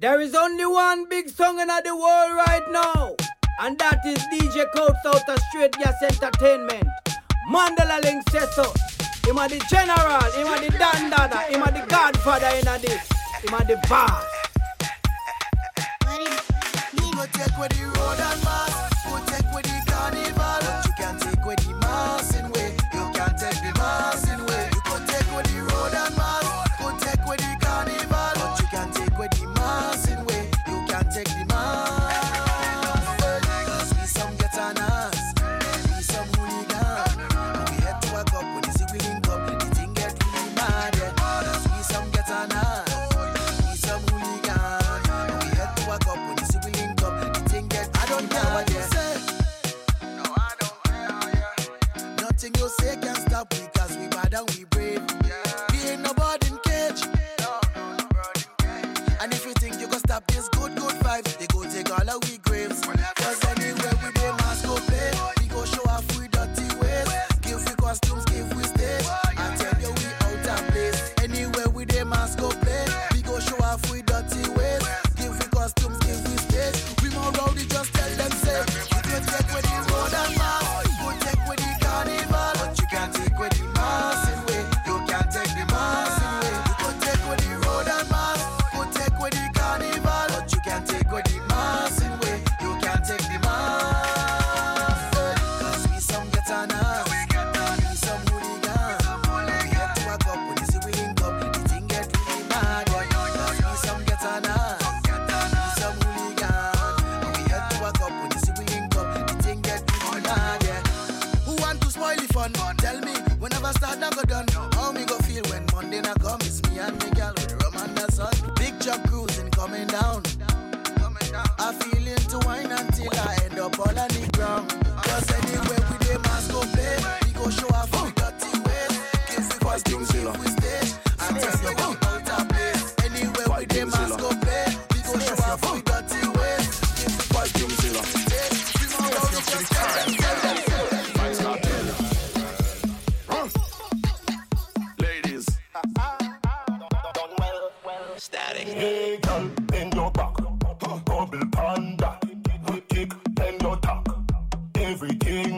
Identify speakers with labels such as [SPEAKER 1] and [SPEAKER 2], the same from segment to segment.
[SPEAKER 1] There is only one big song in the world right now, and that is DJ Code out of Straight Gas Entertainment. Mandela Linkz says so. Him a the general, him a the dandada, him a the godfather in this, him a the boss.
[SPEAKER 2] The road and.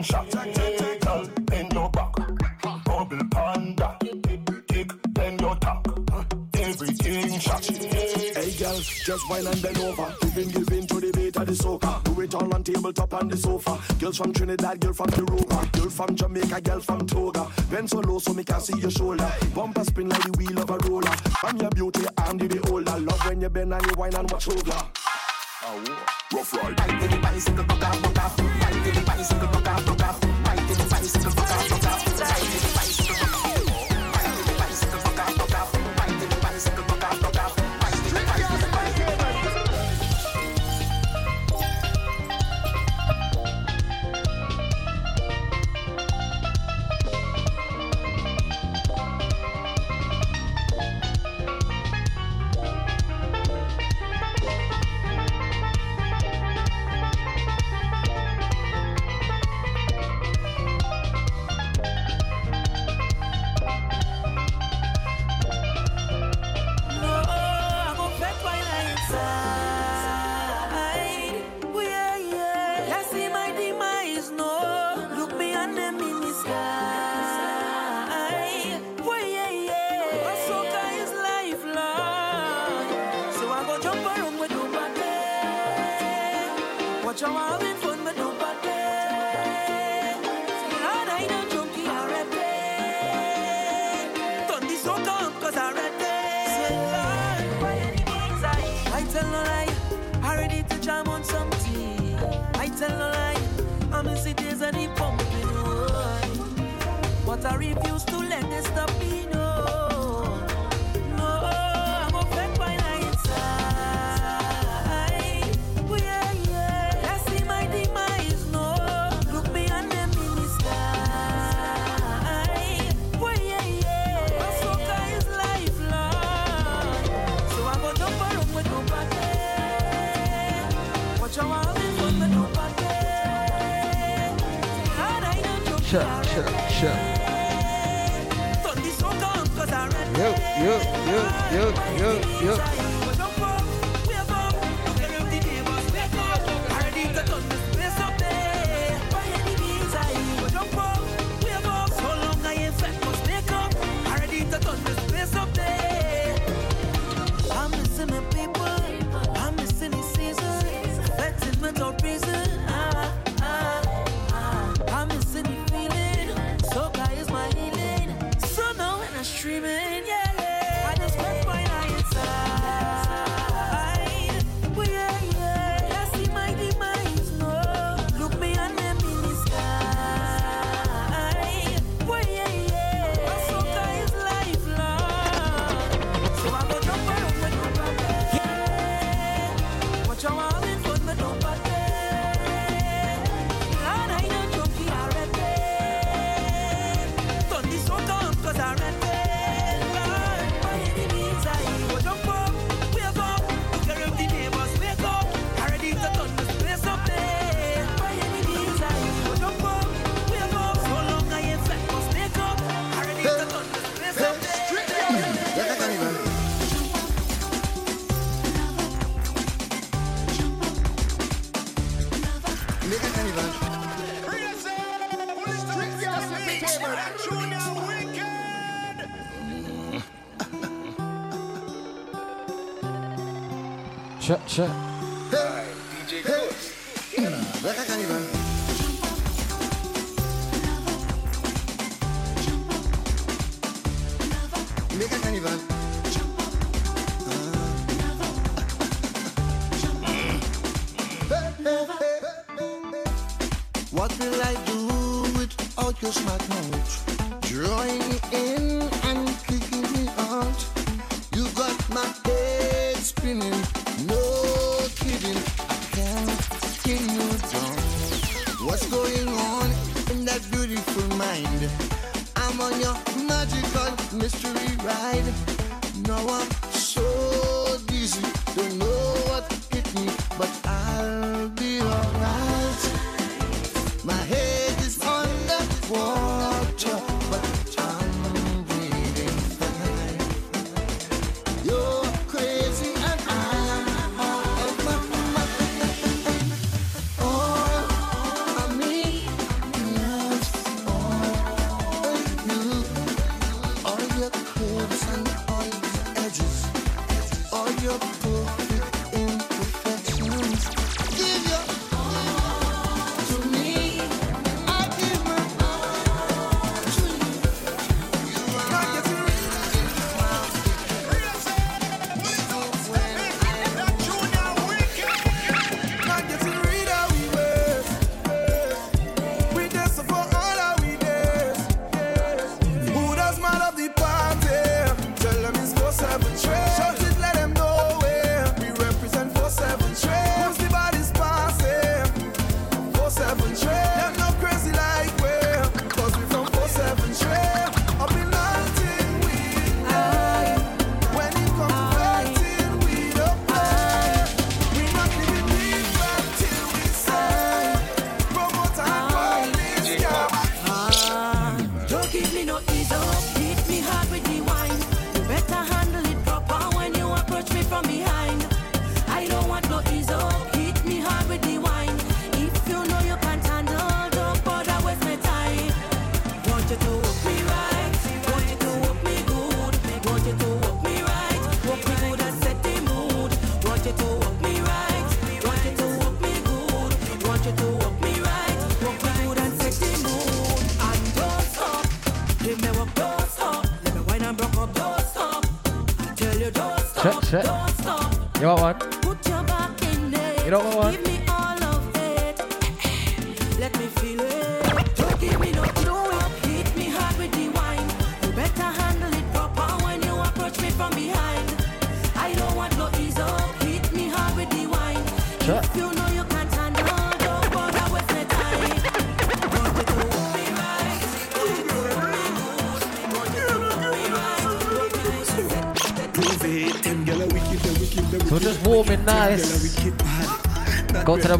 [SPEAKER 3] shot. Girl, bend your back, bubble panda, tick, bend your tack. Everything shot.
[SPEAKER 4] Hey girl, just wine and bend over. Giving, giving to the beat of the soca. Do it all on tabletop and the sofa. Girls from Trinidad, girl from Europa, girl from Jamaica, girl from Toga. Bend so low so me can see your shoulder. Bumper spin like the wheel of a roller. I'm your beauty, I'm the beholder. Love when you bend and you wine and watch over.
[SPEAKER 3] Rough ride.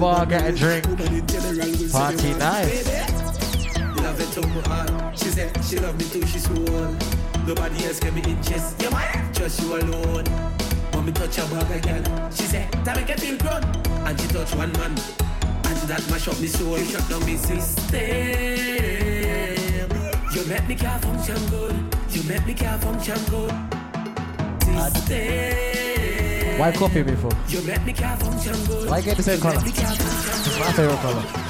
[SPEAKER 5] bar, get a drink. Party
[SPEAKER 3] night. She said she loved me too, she's cool. Nobody else can be in chest. You might just you alone. When me touch her back again, she said, Time make get feel grown. And she touched one man. And that mash up me soul. You shut down me system. You make me care from good. You make me care from good. System.
[SPEAKER 5] Why copy
[SPEAKER 3] before?
[SPEAKER 5] Why get the same color? It's my favorite color.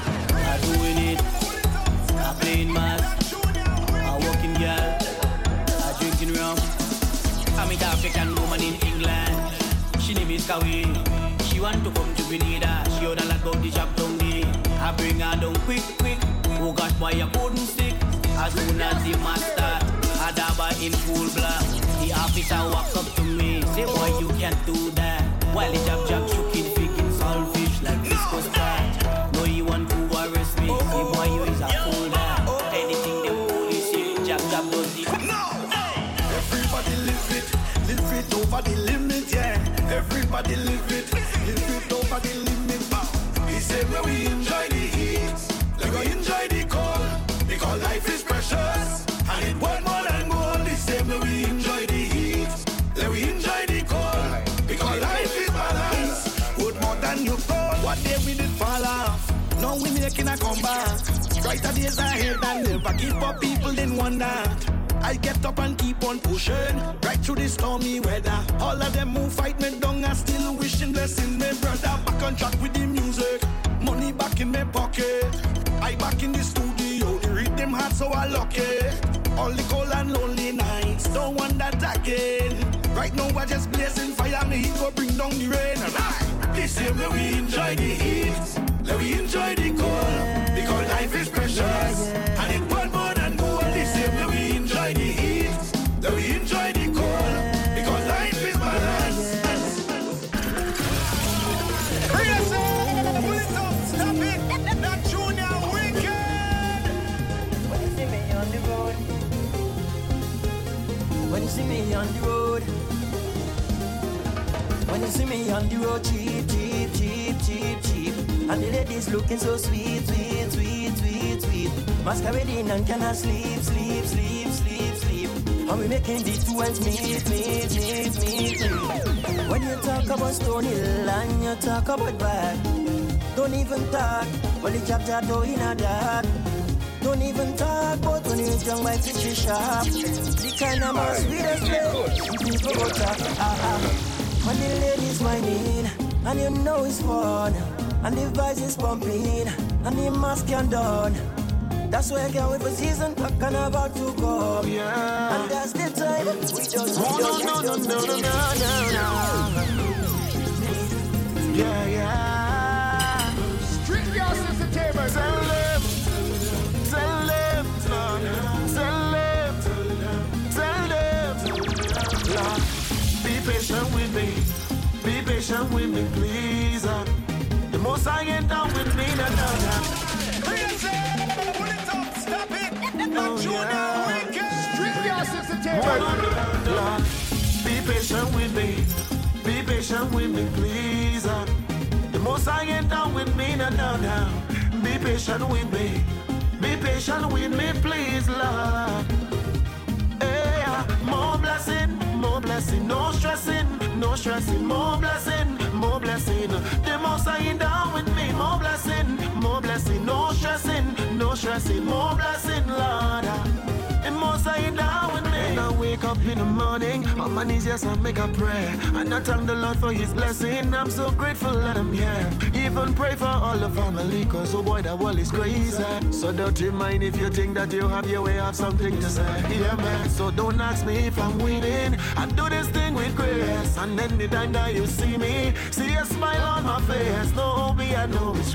[SPEAKER 6] African woman in England. She name is Kawi. She want to come to Grenada. She order like go the shop down. I bring her down quick, quick. Oh gosh, why I couldn't stick? As soon as the master, I her in full black the officer walks up to me, say, boy, you can't do that. While he jab jab choking, picking saltfish like this was bad. No, you want to arrest me, say, boy, you is a fool that. Anything the police say, jab jab does it. No!
[SPEAKER 4] Everybody live it, live it over the limit, yeah. Everybody live now we making a comeback. Brighter days ahead and never give up people in wonder. I get up and keep on pushing right through the stormy weather. All of them who fight me down are still wishing blessing me brother. Back on track with the music, money back in my pocket. I back in the studio, the rhythm hard so I lock it. All the cold and lonely nights, don't want that again. Right now I just blazing fire, me heat go bring down the rain. Alright, this year we enjoy the heat, where we enjoy the cold, because life is precious and it burn more than gold. This year where we enjoy the heat, where we enjoy the cold, because life is!
[SPEAKER 7] That wicked! When you see me on the road, when you see me on the road, when you see me on the road, cheap, cheap, cheap, cheap, cheap, and the ladies looking so sweet, sweet, sweet, sweet, sweet, masquerading and cannot sleep, sleep, sleep, sleep, sleep, and we making the two ends meet, meet, meet, meet, meet. When you talk about Stony Hill and you talk about bad. Don't even talk, when the chapter do in a dark. Don't even talk, but when you young, my fish is sharp. The kind of way, people go talk. Ah, ah. When the ladies whining, and you know it's fun, and the vibes is pumping, and the mask can done. That's why I can't wait for season pack and about to come. Yeah. And that's the time we just, we just,
[SPEAKER 4] Oh, no,
[SPEAKER 7] we
[SPEAKER 4] no,
[SPEAKER 7] just,
[SPEAKER 4] no, no, no, no, no. Yeah, yeah.
[SPEAKER 8] Strictly our entertainment.
[SPEAKER 4] Tell them, be patient with me, be patient with me, please. uh. The most I get down with me, no, no, no. Be patient with me, be patient with me, please, Lord. Hey, uh, more blessing, more blessing, no stressing, no stressing, more blessing, more blessing. The most I get down with me, more blessing, more blessing, no stressing, no stressing, more blessing, Lord. The most I get down with me. Up in the morning, on my knees, yes, I make a prayer. And I thank the Lord for his blessing. I'm so grateful that I'm here. Even pray for all the family, cause oh boy, the world is crazy. So don't you mind if you think that you have your way, have something to say. Yeah, man. So don't ask me if I'm winning. I do this thing with grace. And then the time that you see me, see a smile on my face. No hobby, I know it's.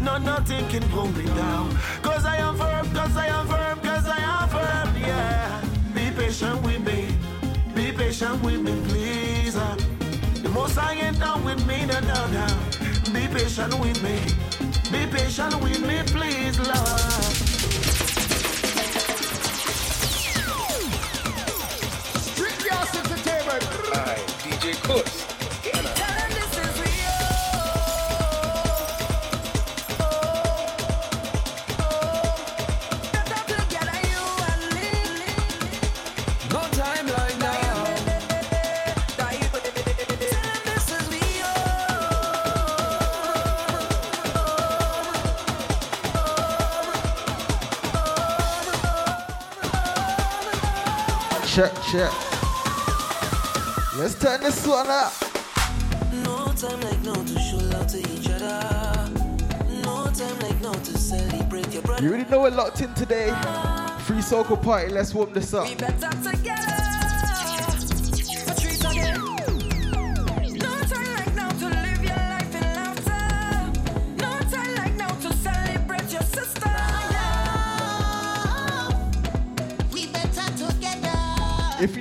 [SPEAKER 4] No, nothing can pull me down. Cause I am firm, cause I am firm, cause I am firm, yeah. Be patient with me, be patient with me, please. uh. The most I get down with me, no, no, no. Be patient with me, be patient with me, please, Lord.
[SPEAKER 8] Strictly our entertainment.
[SPEAKER 3] Aye, DJ Kush.
[SPEAKER 9] Check, check. Let's turn this one up.
[SPEAKER 7] No time like now to show love to each other. No time like now to celebrate your brother.
[SPEAKER 9] You already know we're locked in today. Free Soca Party, let's warm this up.
[SPEAKER 7] We better together.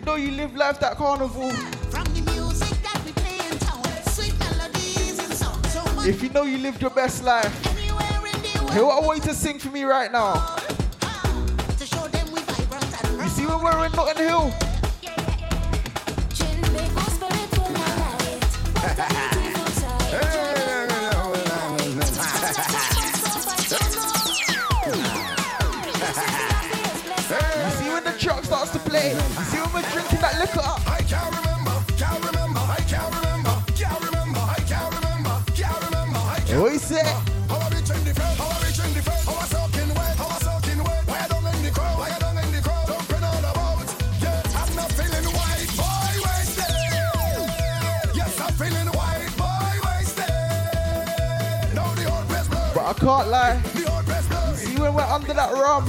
[SPEAKER 9] You know you live life that carnival,
[SPEAKER 10] From the music that we play in town, sweet melodies and songs. So much
[SPEAKER 9] if you know you lived your best life,
[SPEAKER 10] anywhere in the world
[SPEAKER 9] hey, what I want you to sing for me right now.
[SPEAKER 10] Ah, to show them we vibrant and
[SPEAKER 9] You see when we're in Notting Hill?
[SPEAKER 4] Can't
[SPEAKER 9] lie. See when we're under that rum.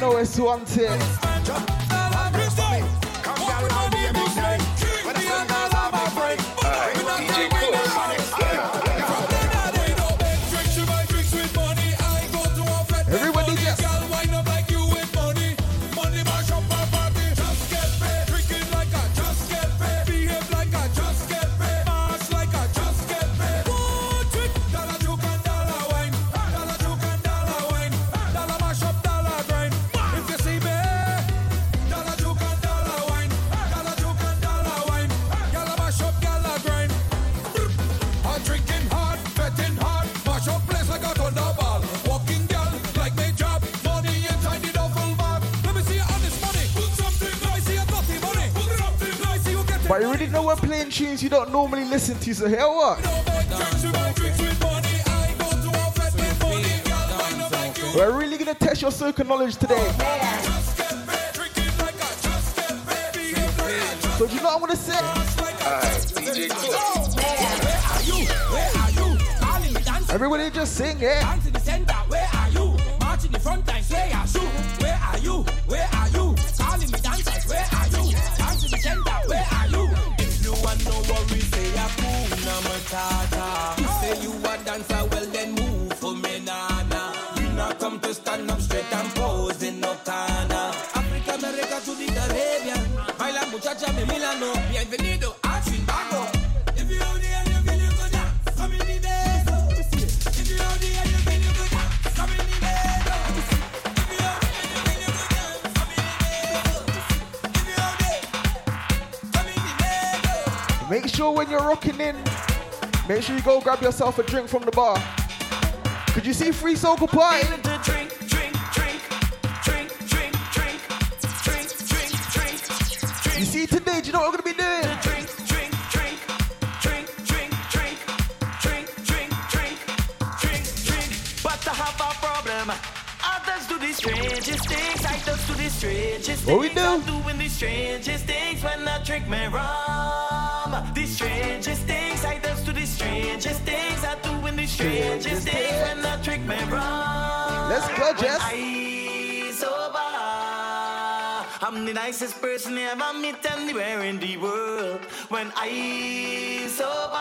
[SPEAKER 9] Know it's wanted. Tunes you don't normally listen to, so hear what? We're really gonna test your soca knowledge today. So do you know what I'm gonna say? Everybody just sing it.
[SPEAKER 7] Where are you? In the front line, sway. Where are you? Kuna matata. Say you a dancer, well then move for me, nana. You not come to stand up straight and pose in no corner. Africa, America to the Caribbean. Baila muchacha, me Milano. Bienvenido a Trinbago. If you out and you feel you go dance, come in the bed. If you out and you feel you go dance, come in the bed. If you out there and you feel you go dance, come in the bed. If you out there, come in the bed.
[SPEAKER 9] Make sure when you're rocking in, make sure you go grab yourself a drink from the bar. Could you see free soca party?
[SPEAKER 7] Drink, drink, drink, drink, drink, drink, drink, drink, drink, drink.
[SPEAKER 9] You see today, do you know what we're gonna be doing?
[SPEAKER 7] Drink, drink, drink, drink, drink, drink, drink, drink, drink, drink, drink. But I have a problem. Others do the strangest things. I do the strangest
[SPEAKER 9] What we do?
[SPEAKER 7] I'm doing the strangest things when I drink my
[SPEAKER 9] go, Jess.
[SPEAKER 7] I'm the nicest person you ever meet anywhere in the world. When I sober.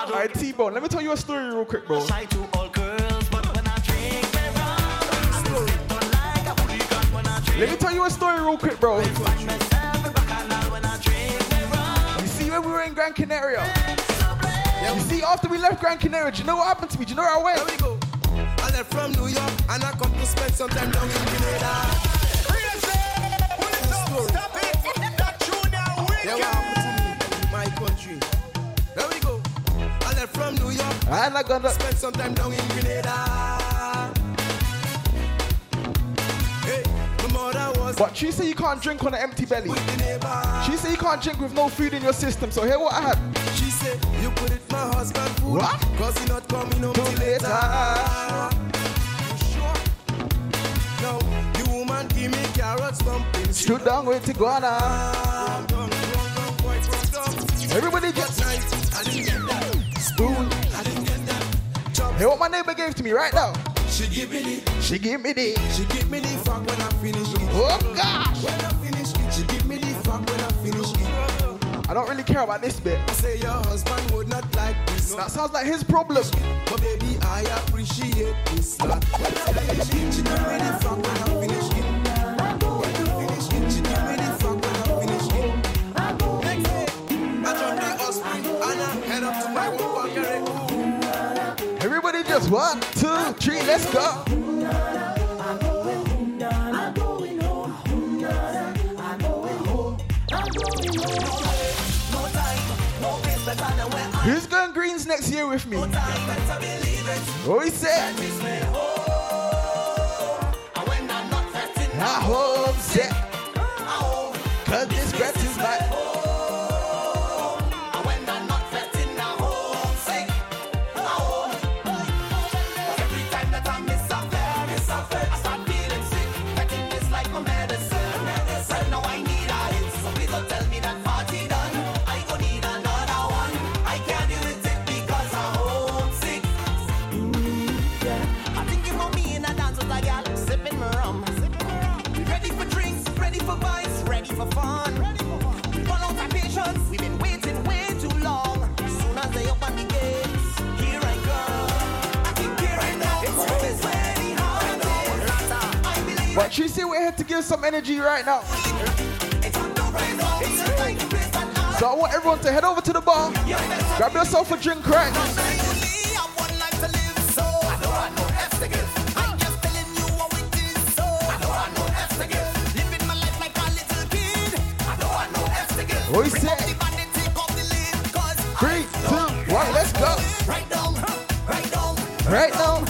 [SPEAKER 9] Alright, T-Bone, let me tell you a story real quick, bro.
[SPEAKER 7] shy to all girls, but when I drink my rum, I sit on like a hooligan when I drink.
[SPEAKER 9] Let me tell you a story real quick, bro.
[SPEAKER 7] Find myself a bacchanal when I drink my rum.
[SPEAKER 9] You see when we were in Gran Canaria? You see after we left Gran Canaria, do you know what happened to me? Do you know where I went?
[SPEAKER 2] Left from New York and I come to spend some time down in Grenada.
[SPEAKER 11] Stop it! That tune now,
[SPEAKER 2] Yeah,
[SPEAKER 11] wicked!
[SPEAKER 2] what happened to me my country? There we go. I left from New York,
[SPEAKER 9] And I gonna
[SPEAKER 2] spend some time down in Grenada. Hey, my mother was
[SPEAKER 9] But she said you can't drink on an empty belly.
[SPEAKER 2] the neighbor.
[SPEAKER 9] She said you can't drink with no food in your system. So here what I had.
[SPEAKER 2] She said, you put it my husband food.
[SPEAKER 9] What?
[SPEAKER 2] Cause he not coming home
[SPEAKER 9] Till
[SPEAKER 2] till later.
[SPEAKER 9] later.
[SPEAKER 2] Carrots.
[SPEAKER 9] Stood down with Tiguana.
[SPEAKER 2] From down, from down, boy, from down.
[SPEAKER 9] Everybody
[SPEAKER 2] get
[SPEAKER 9] spoon.
[SPEAKER 2] I didn't get that. Chop.
[SPEAKER 9] Hear what my neighbor gave to me right now.
[SPEAKER 2] She give me the,
[SPEAKER 9] She give me the.
[SPEAKER 2] she give me the fuck when I finish it.
[SPEAKER 9] Oh gosh.
[SPEAKER 2] When I finish it, she give me the fuck when I finish it.
[SPEAKER 9] I don't really care about this bit.
[SPEAKER 2] I say your husband would not like this.
[SPEAKER 9] That sounds like his problem.
[SPEAKER 2] But baby, I appreciate this. When I finish it, she give me the fuck when I finish
[SPEAKER 9] Everybody one, two, three, let's go. Who's going greens next year with me? What we said? I hope set. Tracy, we're here to give some energy right now. So I want everyone to head over to the bar, grab yourself a drink right now. You say? Three, two, one, let's go.
[SPEAKER 7] Right down, right down, Right now.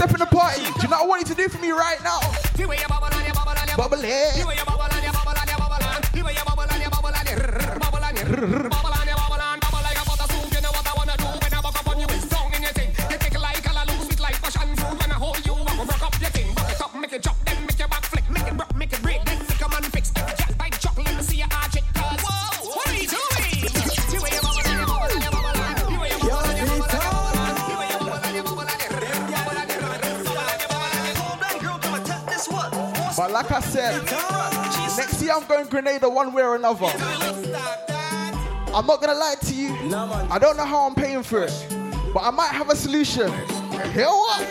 [SPEAKER 9] step in the party, do you know what I want you to do for me right now? Going Grenada one way or another. I'm not gonna lie to you. I don't know how I'm paying for it, but I might have a solution. Hear what?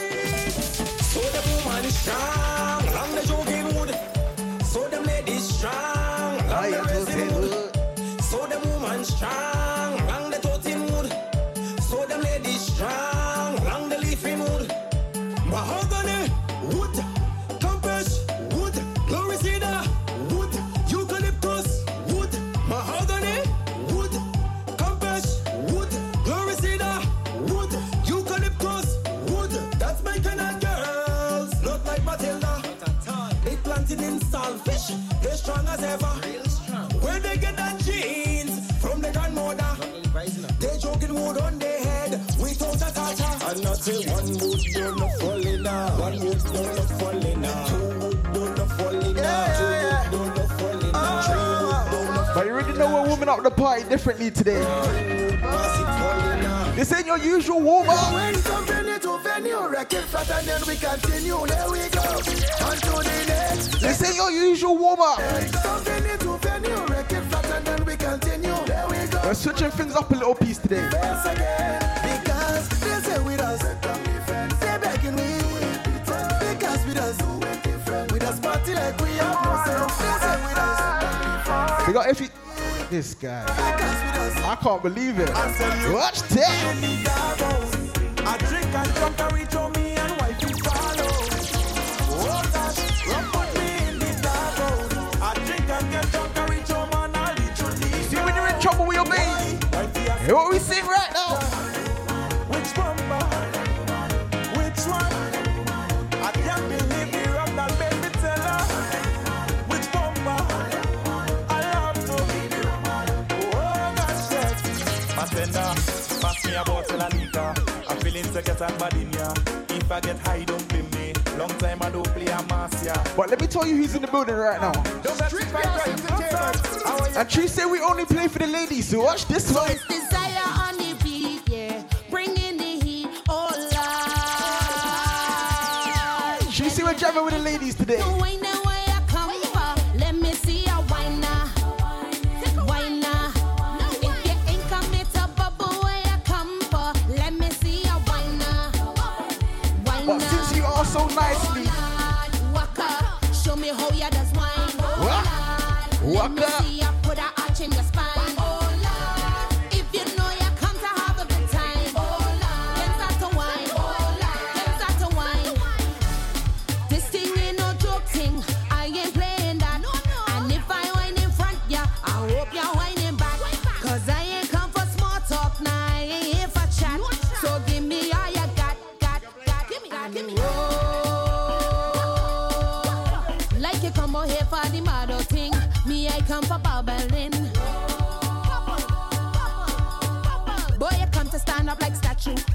[SPEAKER 7] As ever. Where they get that jeans from the grandmother? They jogging wood on their head without a tata. And not say one wood don't fall down, one wood don't fall down, two wood don't fall down, two wood don't fall down, three wood don't
[SPEAKER 9] But you already know we're warming up the party differently today. This ain't your usual warm up.
[SPEAKER 2] When to venue, wreck it flat and then we continue. There we go. On to the next.
[SPEAKER 9] This ain't your usual warm up.
[SPEAKER 2] Company to venue, wreck it flat and then we continue. There we go.
[SPEAKER 9] We're switching things up a little piece today.
[SPEAKER 2] Once again, because they say with us, they begging me. Because with us, with us party like we have no sense. They say with us,
[SPEAKER 9] We got if you. This guy. I can't believe it. Watch that.
[SPEAKER 7] I drink and drunk and reach beginning to get a bad in ya. If I get high, don't blame me. Long time I don't play a mass, yeah.
[SPEAKER 9] But let me tell you, he's in the building right now. And Tree say we only play for the ladies, so watch this one.
[SPEAKER 12] It's desire on
[SPEAKER 13] jamming with the ladies today.
[SPEAKER 12] Fuck up.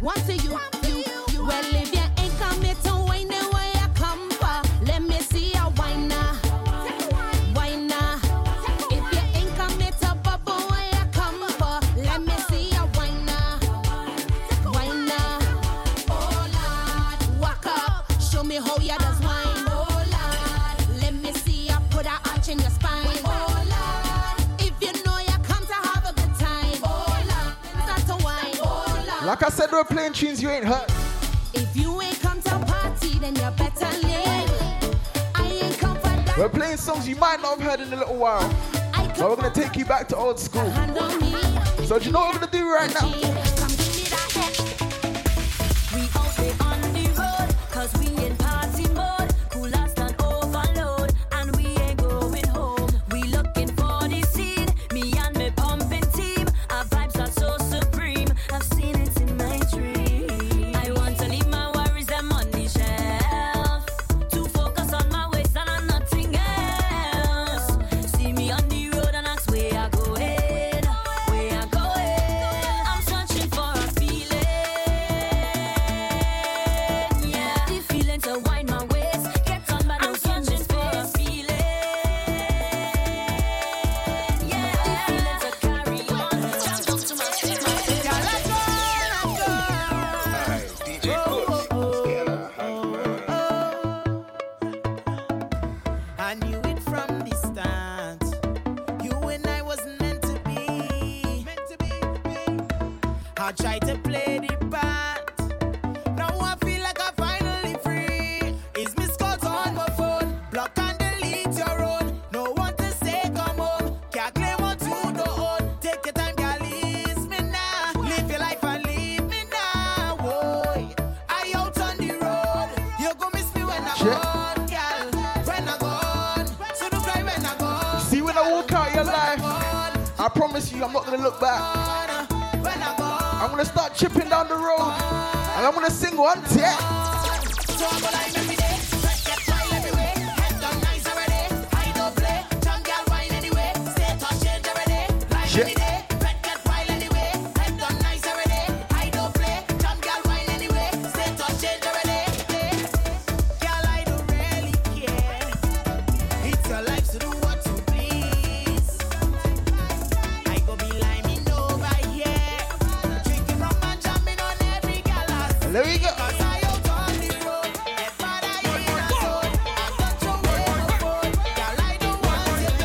[SPEAKER 12] One to you, you. Well, if you ain't coming to wine, then why you come for? Let me see you wine now. If you ain't coming to bubble, why you come for? Let me see you wine now. Oh, Lord. Walk up. Show me how you does wine. Oh, Lord. Let me see I put a arch in your spine.
[SPEAKER 13] Like I said, we're playing tunes you ain't heard.
[SPEAKER 12] If you ain't come to party, then you better leave. I ain't come for that.
[SPEAKER 13] We're playing songs you might not have heard in a little while. But we're gonna take you back to old school. So do you know what we're gonna do right now?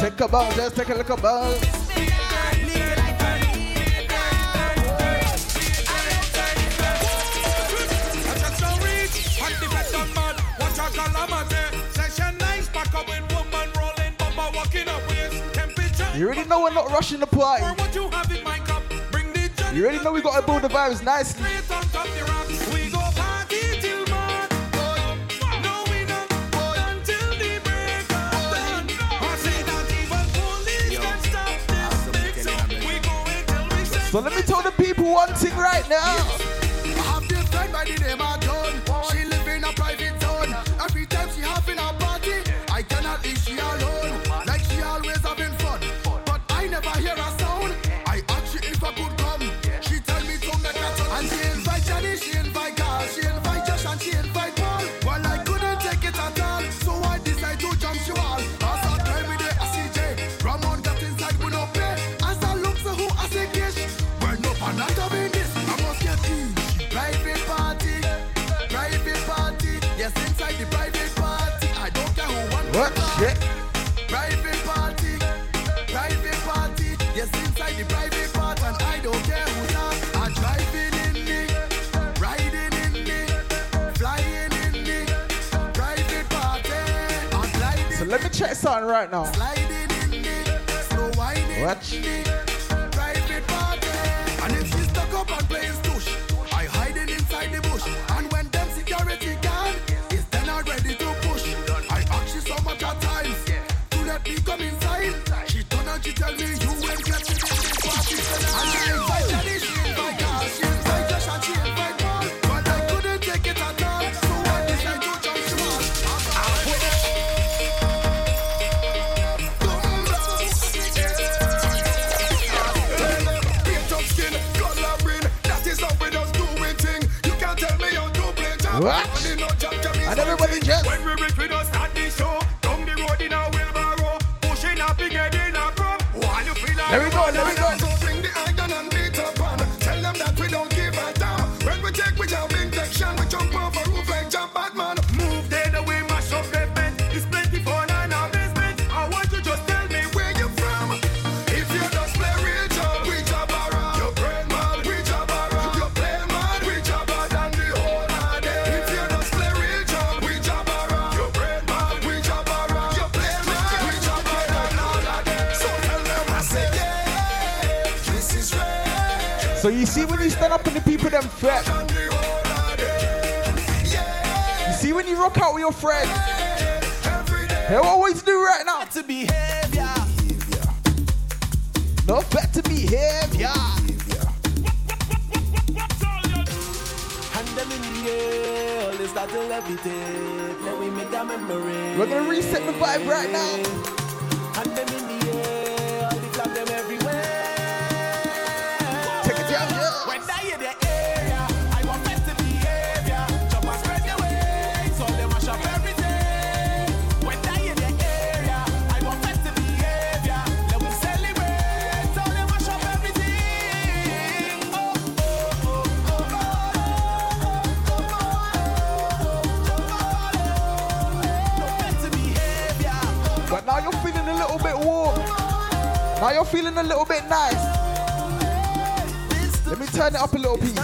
[SPEAKER 9] a
[SPEAKER 14] take a. You
[SPEAKER 13] already know we're not rushing the party.
[SPEAKER 15] You
[SPEAKER 13] already know we gotta build the vibes nicely. So let me tell the people one thing right now.
[SPEAKER 9] right now.
[SPEAKER 4] Slide You
[SPEAKER 9] see when you stand up and the people them fret. You see when you rock out with your friends. They always do right now.
[SPEAKER 2] To behavior.
[SPEAKER 9] No better behavior. We're gonna reset the vibe right now. Now you're feeling a little bit nice. Let me turn it up a little piece.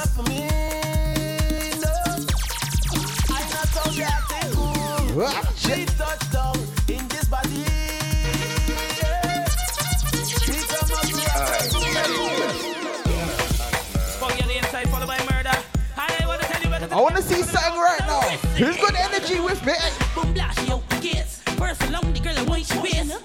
[SPEAKER 3] I want
[SPEAKER 9] ah, to see something right now. Who's got energy with me?
[SPEAKER 3] Boom, blast, kids. First the girl,
[SPEAKER 2] I
[SPEAKER 3] want you.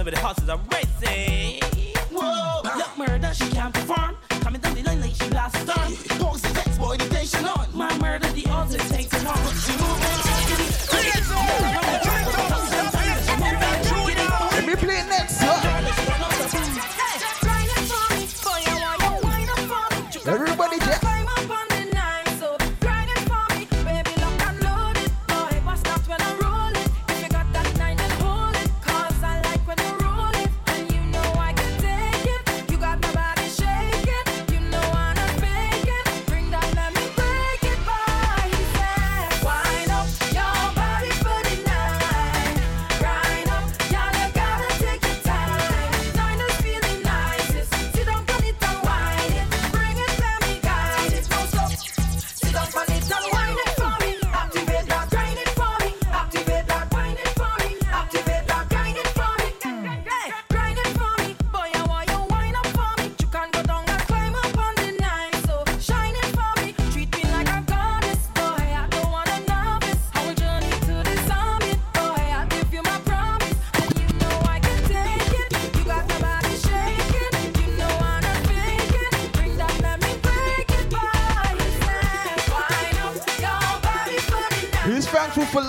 [SPEAKER 3] of the horses are racing.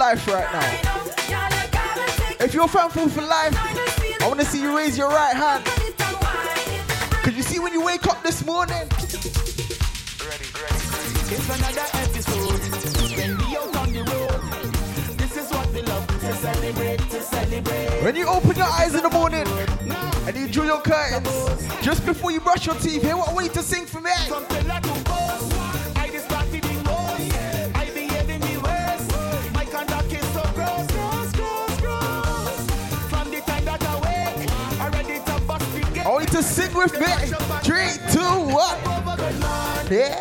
[SPEAKER 9] life right now. If you're thankful for life, I want to see you raise your right hand. Because you see, when you wake up this morning,
[SPEAKER 7] it's another episode. When we out on the road, this is what we love to celebrate, to celebrate.
[SPEAKER 9] When you open your eyes in the morning and you draw your curtains, just before you brush your teeth, hear what I want you to sing for Three, two, one. Yeah.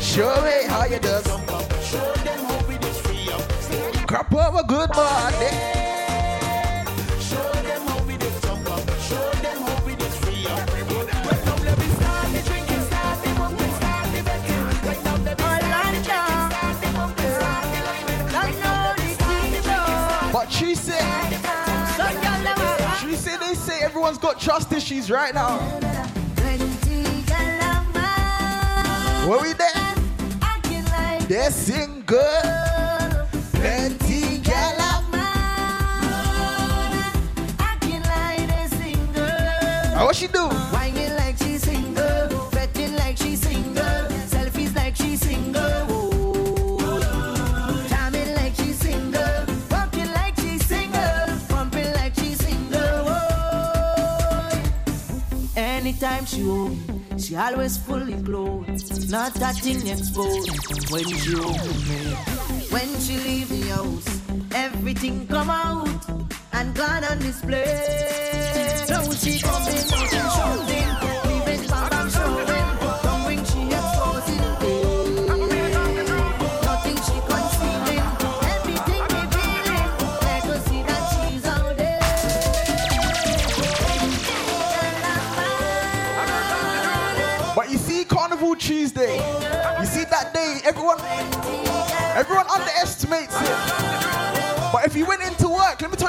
[SPEAKER 9] Show me how you
[SPEAKER 7] does.
[SPEAKER 9] Crop over good morning. But she said everyone's got trust issues right now. Where we there? They're single. Plenty gal what she do?
[SPEAKER 3] Anytime she home, she always fully clothed, not that thing exposed. When she home, when she leave the house, everything come out and gone on display. Now she coming out and shouting,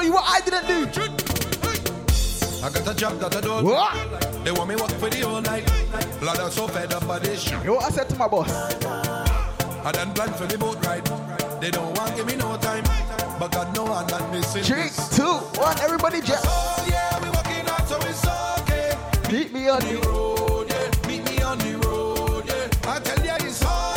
[SPEAKER 9] work, let me tell you what I didn't do.
[SPEAKER 14] I got a job that I don't
[SPEAKER 9] What?
[SPEAKER 14] They want me work for the whole night. Blood I'm so fed up by this shit.
[SPEAKER 9] You know what I said to my boss?
[SPEAKER 14] I done plan for the boat ride. They don't want give me no time. But God know I'm not missing
[SPEAKER 9] Three,
[SPEAKER 14] this.
[SPEAKER 9] two, one, everybody jump.
[SPEAKER 14] Oh yeah, we working hard so it's okay.
[SPEAKER 9] Meet me on the
[SPEAKER 14] road, yeah. Meet me on the road, yeah. I tell ya it's all,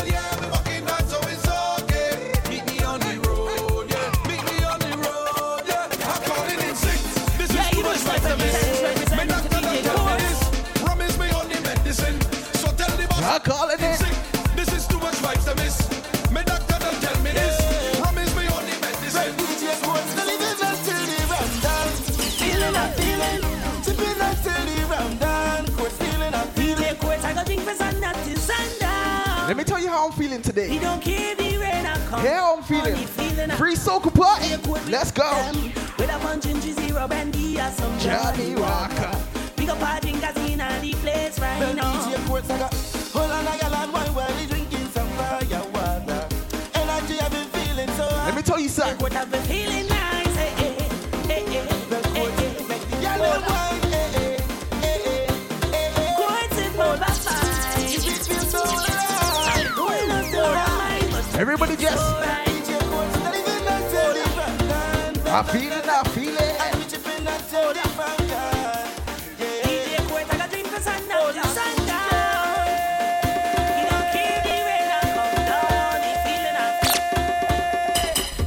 [SPEAKER 9] how I'm feeling
[SPEAKER 3] We don't care the rain or come.
[SPEAKER 9] Here I'm feeling.
[SPEAKER 3] Feeling a-
[SPEAKER 9] Free soca party. Let's go.
[SPEAKER 3] With a punch in zero bandy or some
[SPEAKER 9] Johnnie Walker.
[SPEAKER 3] Pick up our drinkers in the place right now.
[SPEAKER 7] DJ Courtz, I got hold on, I got on one while we drinking some fire water. Energy I've been feeling so.
[SPEAKER 9] Let me tell you something.
[SPEAKER 7] The
[SPEAKER 3] feeling of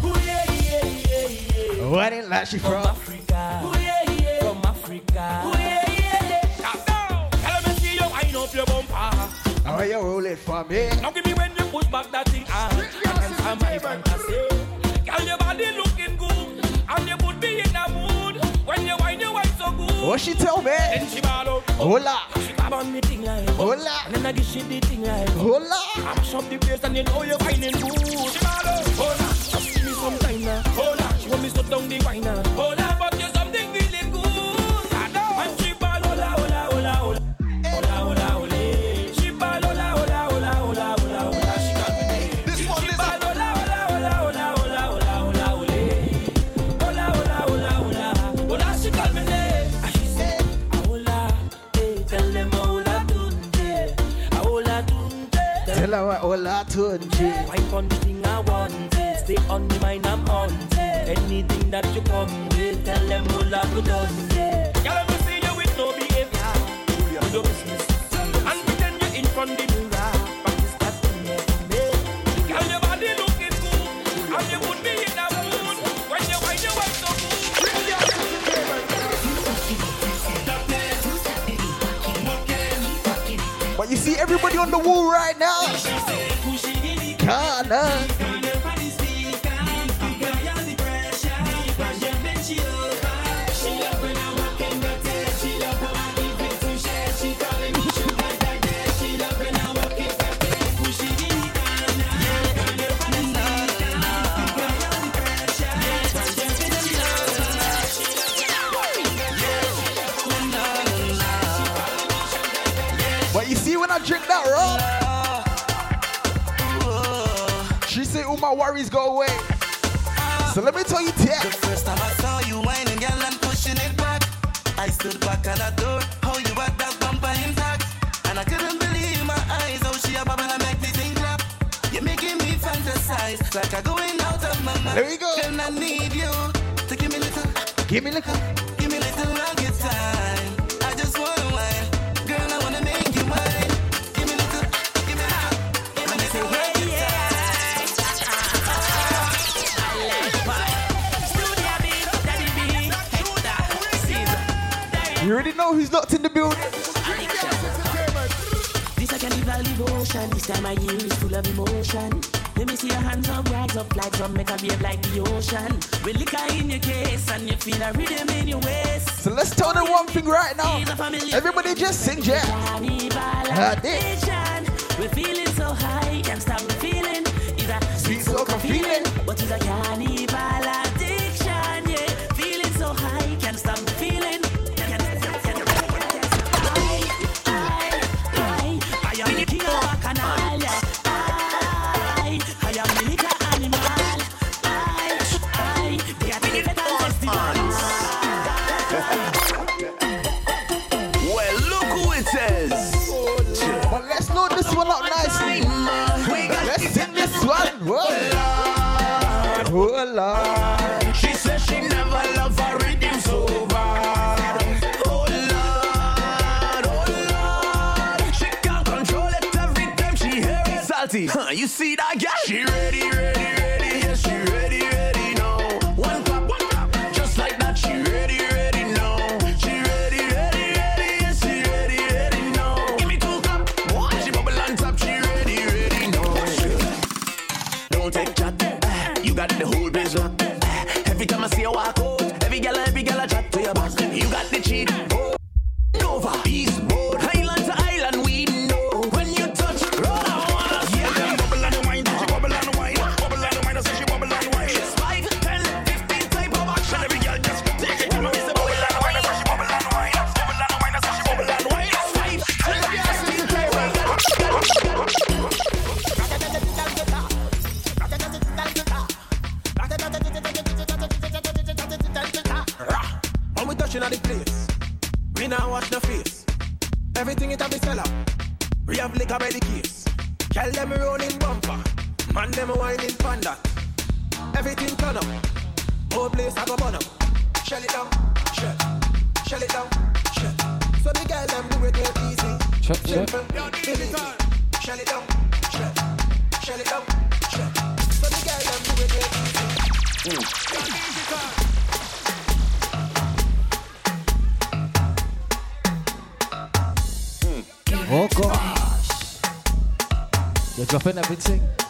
[SPEAKER 7] Ooh, yeah, yeah, yeah, yeah.
[SPEAKER 9] What ain't like she from?
[SPEAKER 7] Africa. Ooh, yeah, yeah. From Africa. Ooh, yeah, yeah.
[SPEAKER 11] Tell me see you wind up your bumper.
[SPEAKER 9] Oh, you roll it for me.
[SPEAKER 11] Now give me when you push back that thing find my fantasy. Girl, your body looking good, and you put me in a mood. When you wind, you wind so good.
[SPEAKER 9] What she tell me?
[SPEAKER 11] Then she ball out.
[SPEAKER 9] Hola.
[SPEAKER 11] She grab on me thing like.
[SPEAKER 9] Hola.
[SPEAKER 11] And then I give she the thing like.
[SPEAKER 9] Hola.
[SPEAKER 11] Mash up the place and you know you're whining good. She ball out. Hola. Just give me some time now. Hola. She want me sit down the wine now. Hola. But touch it. Wife thing I want it. Stay on the mind I'm on. Anything that you come with, tell them all I've done it. I'm see you with no behavior. Julia, business. And pretend you're in front of the you.
[SPEAKER 9] But you see everybody on the wall right now. Americana do my worries go away. So let me tell you, yeah.
[SPEAKER 7] The first time I saw you whining, girl, pushing it back. I stood back how you had that bumper intact, and I couldn't believe my eyes how she make me think clap. You're making me fantasize like I'm going out of my mind.
[SPEAKER 9] There we go.
[SPEAKER 7] I need you to give me little, give me little.
[SPEAKER 9] You already know who's locked in the building.
[SPEAKER 3] This I can divine devotion. This time my year is full of emotion. Let me see your hands up, rise up like drum, make a wave like the ocean. With liquor in your case and you feel a rhythm in your waist.
[SPEAKER 9] So let's tell them one thing right now. Everybody just sing, yeah.
[SPEAKER 3] We're feeling so high, can't stop the feeling. It's a sweet soca feeling, but it's a carnival.
[SPEAKER 9] Oh
[SPEAKER 16] gosh. You're dropping everything.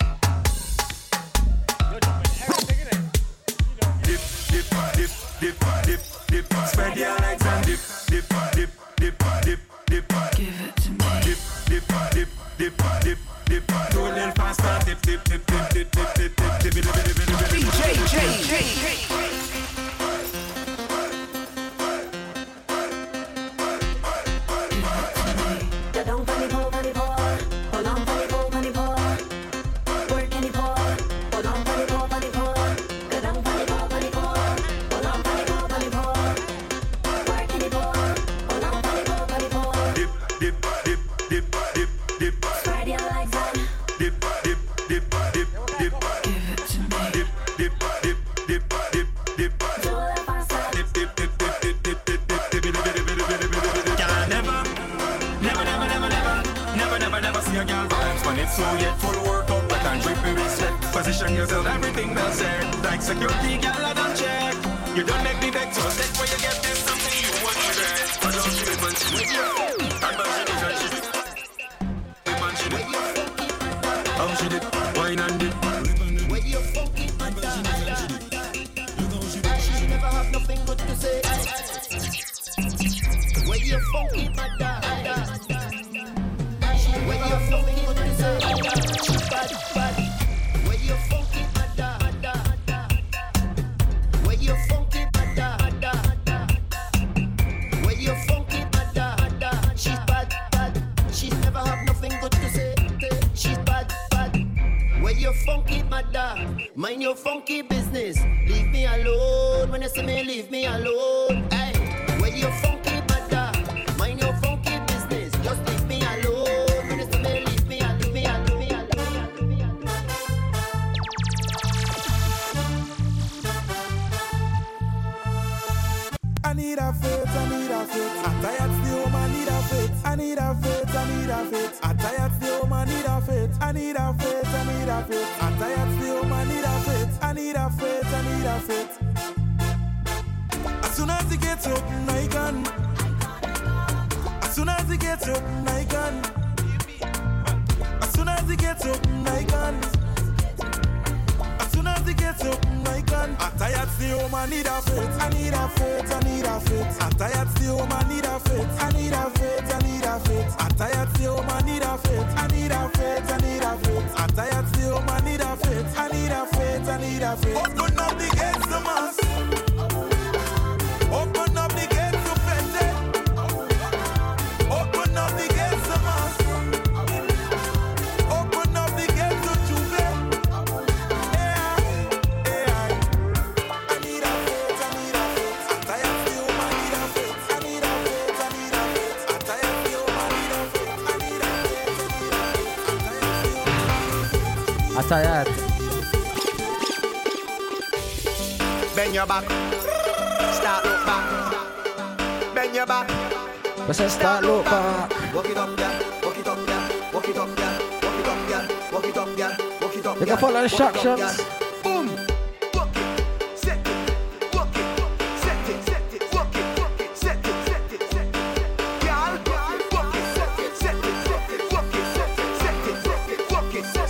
[SPEAKER 14] soon as he gets up, I can. As soon as he gets up, I can. As soon as he gets up, I can. As soon as he gets up, I can. I'm tired the home, I need a faith, I need a faith, I need a faith. I'm tired the home, I need a faith, I need a faith, I need a faith. I'm tired the home, I need a faith, I need a faith, I need a faith. I'm tired the home, I need a faith, I need a faith, I need a faith. Open up the gates, the mass.
[SPEAKER 2] Masayat.
[SPEAKER 5] Bend your back. Start look back. Bend your back.
[SPEAKER 2] Basta start look back.
[SPEAKER 5] Walk it up, yeah. Walk it up, yeah. Walk it up, yeah. Walk it up, yeah. Walk it up, yeah. Walk it up, yeah.
[SPEAKER 2] You can follow instructions.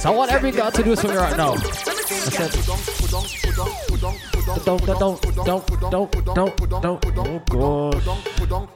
[SPEAKER 2] I want every girl to do something right now. Don't, don't, don't, don't, don't, don't, don't, oh gosh.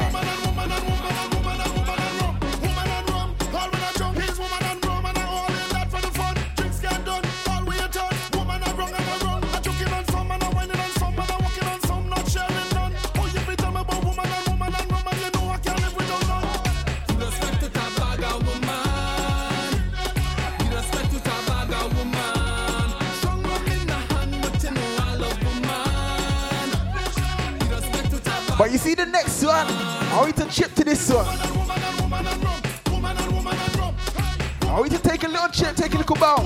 [SPEAKER 17] Kubao.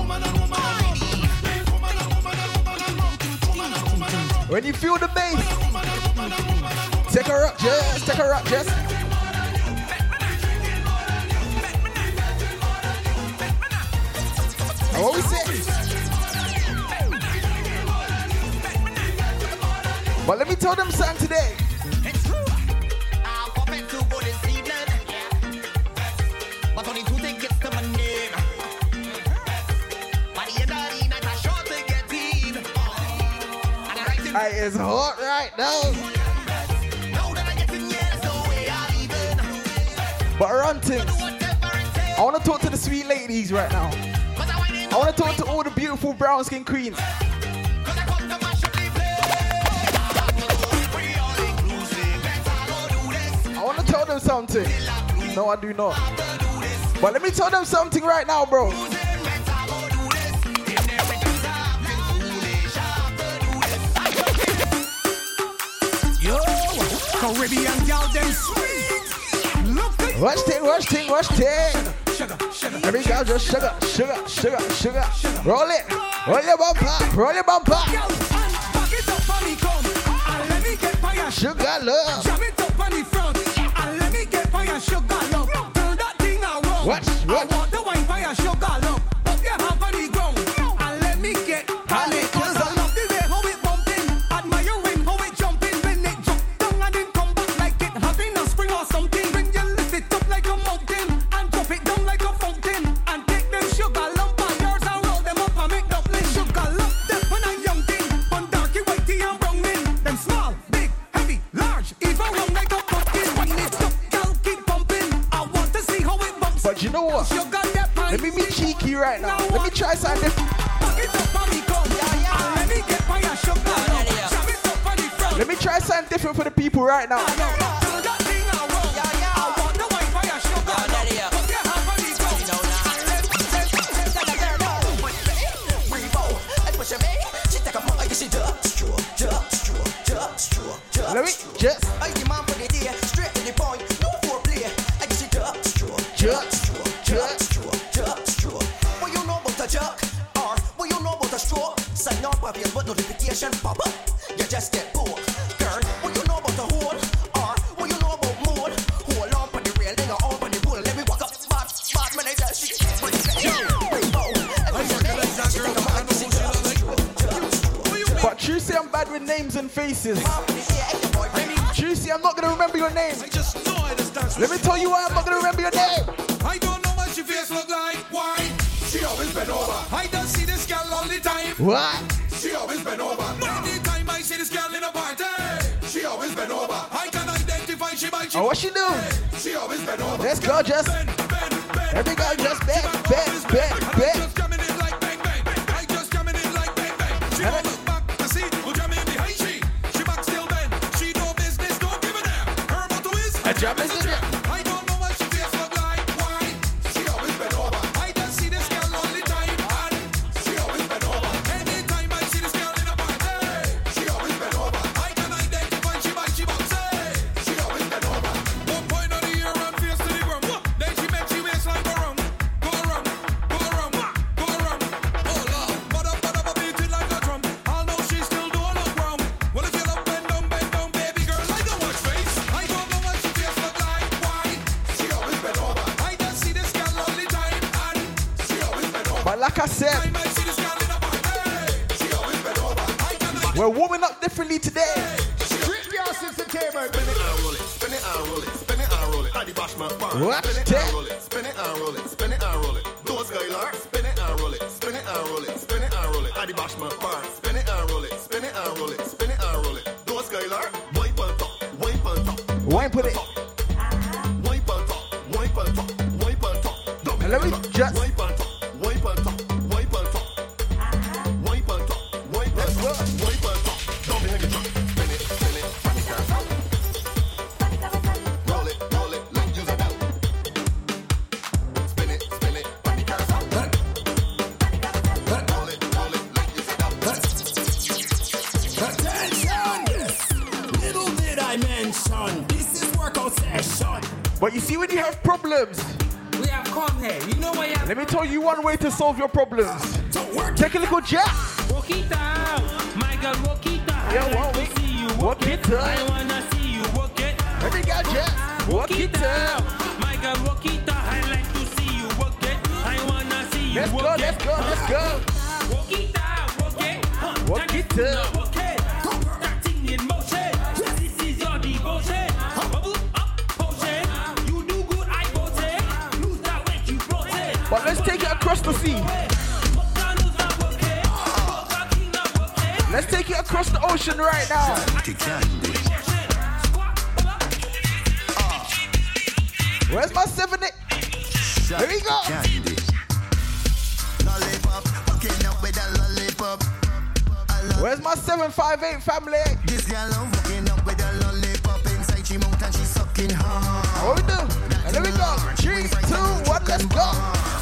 [SPEAKER 17] When you
[SPEAKER 14] feel the bass, take her up, just take her up, just. What we say? But let me tell them something today. guy is hot right now. But around things, I want to talk to the sweet ladies right now. I want to talk to all the beautiful brown skin queens. I want to tell them something. No, I do not. But let me tell them something right now, bro.
[SPEAKER 11] Caribbean girl, them sweet.
[SPEAKER 14] Watch thing, watch thing, watch thing. Every girl just sugar, sugar, sugar, sugar. Roll it, roll your bumper, roll your bumper. Sugar love.
[SPEAKER 11] Jam it up on the front and let me get fire sugar love. Turn that thing around.
[SPEAKER 14] Watch, What
[SPEAKER 11] I want the wine fire sugar.
[SPEAKER 14] people right now.
[SPEAKER 9] What?
[SPEAKER 11] She always been over. Anytime I see this girl in a party, she always been over. I can identify she by she.
[SPEAKER 14] Oh, what she do?
[SPEAKER 11] She always been over.
[SPEAKER 14] Let's go, just. Every girl just
[SPEAKER 9] bet, bet, bet, bet. Solve your problems. Take a little jab. Across the sea. Let's take it across the ocean right now. Where's my seven eight? There we go. Where's my 758 family?
[SPEAKER 2] This girl I'm up with a lollipop inside she mouth and sucking hard.
[SPEAKER 9] What we do? And there we go. Three, two, one, let's go.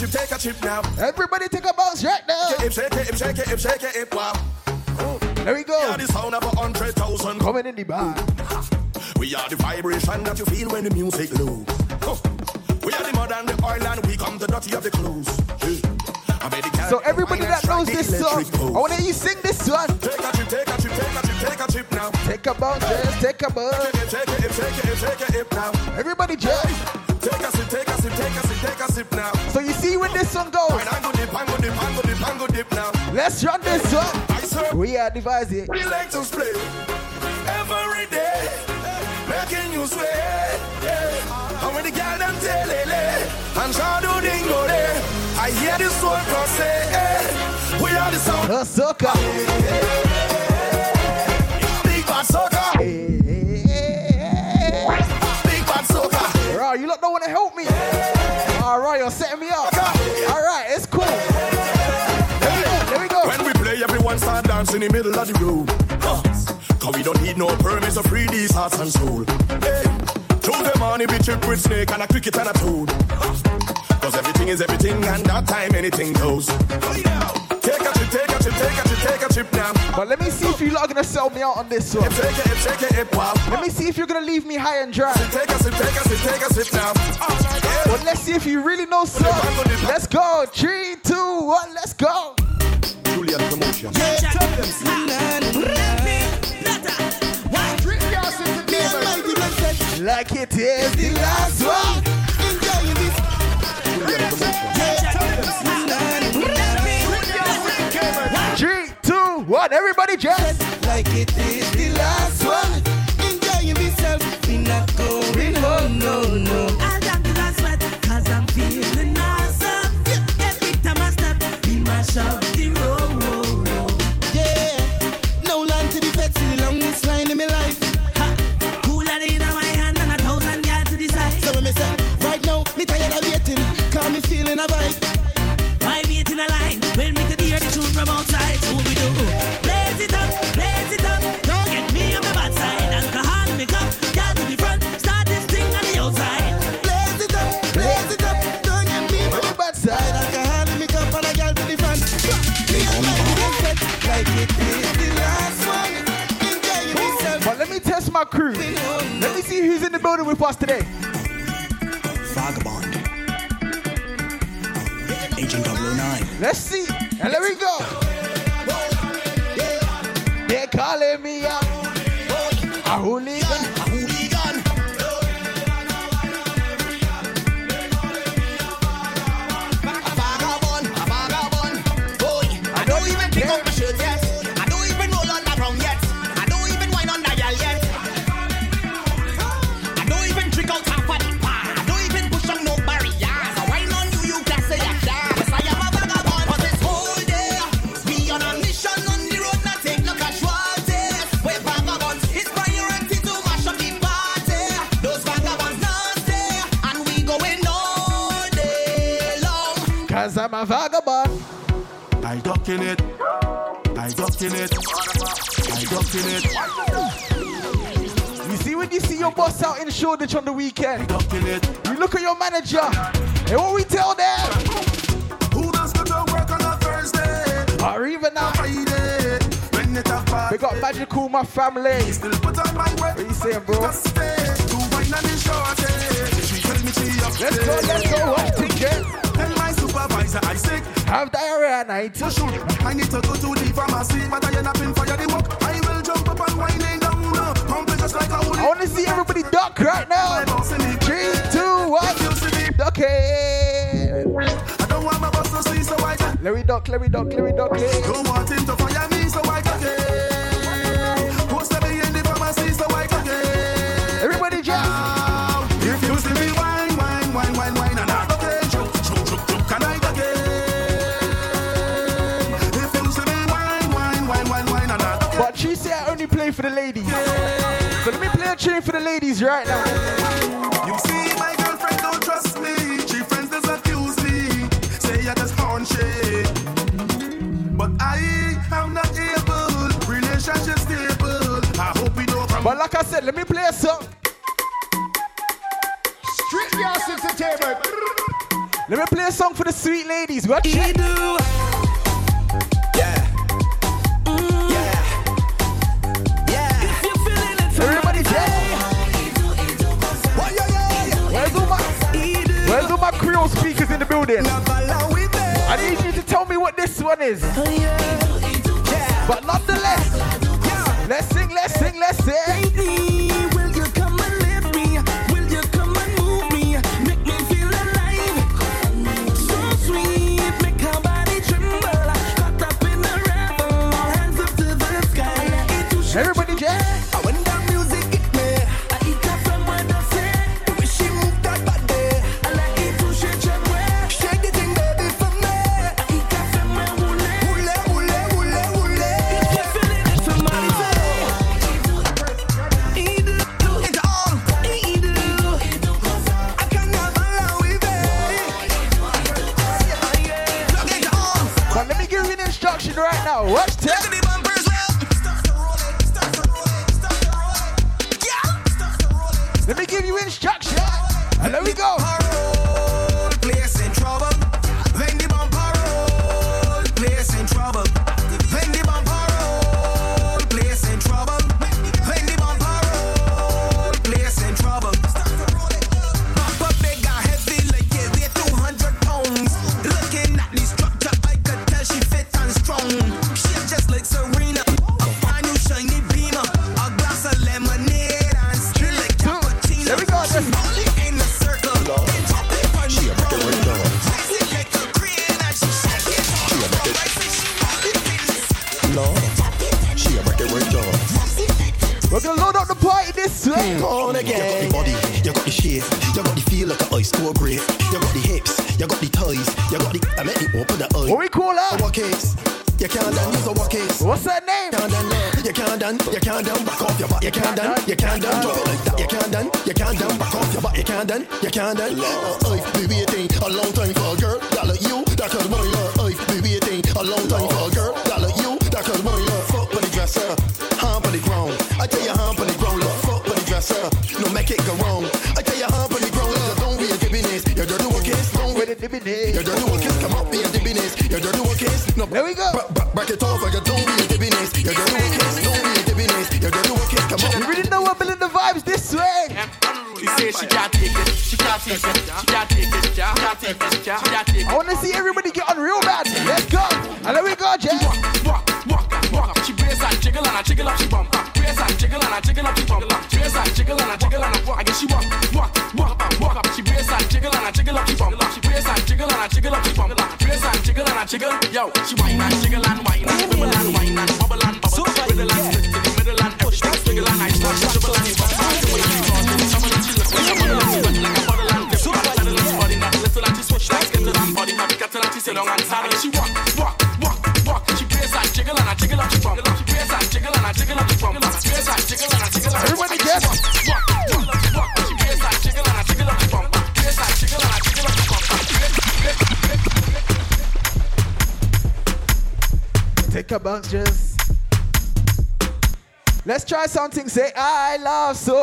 [SPEAKER 4] Chip, take a chip, take now.
[SPEAKER 9] Everybody take a bounce right now.
[SPEAKER 4] Shake it, shake it, shake it, shake it, it, wow.
[SPEAKER 9] There we go.
[SPEAKER 4] We are the sound of a hundred thousand.
[SPEAKER 9] Coming in the bar.
[SPEAKER 4] We are the vibration that you feel when the music low. We are the mud and the oil and we come the dirty of the clothes. Yeah. I made the
[SPEAKER 9] So everybody that knows this song,
[SPEAKER 4] pose.
[SPEAKER 9] I want to you sing this one.
[SPEAKER 4] Take a chip, take a chip, take a chip, take a chip now.
[SPEAKER 9] Take a bounce, just take a bounce.
[SPEAKER 4] Take it, take it, take it, if take it, hip now.
[SPEAKER 9] Everybody jump.
[SPEAKER 4] Take a sip, take a sip, take a sip, take a sip now.
[SPEAKER 9] So you see when this song goes.
[SPEAKER 4] Wine and go dip, and go dip, and go dip, and go dip now.
[SPEAKER 9] Let's run this song. We are devising.
[SPEAKER 4] we like to split every day, making you sweat. Yeah. And when the girl them tell it, eh, and shadow dingo there, eh, I hear the soul cross say, eh, we are the sound.
[SPEAKER 9] The sucker. Help me. All right, you're setting me up. All right, it's cool. We go.
[SPEAKER 4] When we play, everyone start dancing in the middle of the room. Cause we don't need no permits to free these hearts and soul. Hey. Through the money, we trip with snake and a cricket and a toad. Cause everything is everything and that time anything goes. Take a chip, take a chip, take a chip, take a chip now.
[SPEAKER 9] But let me see if you lot are gonna sell me out on this one.
[SPEAKER 4] Take it, take it, hip wow.
[SPEAKER 9] Let me see if you're gonna leave me high and dry.
[SPEAKER 4] Take a sip, take a sip, take a sip now. Yeah.
[SPEAKER 9] But let's see if you really know song. Let's go. Three, two, one, let's go.
[SPEAKER 4] Julian promotion.
[SPEAKER 9] Like it is the last one. Three, one. Everybody just
[SPEAKER 18] Like it is the last one.
[SPEAKER 9] us today?
[SPEAKER 19] Vagabond. Agent 009.
[SPEAKER 9] Let's see. And there we go.
[SPEAKER 19] vagabond. I
[SPEAKER 4] duck in it. I duck in it. I duck in it.
[SPEAKER 9] You see when you see your boss out in Shoreditch on the weekend, you look at your manager, and what we tell them?
[SPEAKER 4] Who does the work on a Thursday?
[SPEAKER 9] Or even now. We got magical, my family. What you saying, bro? Let's go, let's go,
[SPEAKER 4] I'm thinking supervisor I sick.
[SPEAKER 9] Have diarrhea at night.
[SPEAKER 4] You should. I need to go to the pharmacy, but I end up in fire the muck. I will jump up and wind in the. Pump it just like a wood.
[SPEAKER 9] I want to see everybody duck right now. Three, two, one.
[SPEAKER 4] Duck
[SPEAKER 9] it.
[SPEAKER 4] I don't want my.
[SPEAKER 9] Larry duck, Larry duck, Larry duck. It.
[SPEAKER 4] Don't want him to fire me, so I can.
[SPEAKER 9] Everybody jump. tune for the ladies. So let me play a tune for the ladies right now.
[SPEAKER 4] You see, my girlfriend don't trust me. She friends does accuse me. Say I just haunchy. But I am not able. Relationship stable. I hope we don't. come.
[SPEAKER 9] But like I said, let me play a song.
[SPEAKER 20] Strictly House Entertainment.
[SPEAKER 9] Let me play a song for the sweet ladies. What? real speakers in the building. I need you to tell me what this one is. But nonetheless, let's sing, let's sing, let's sing.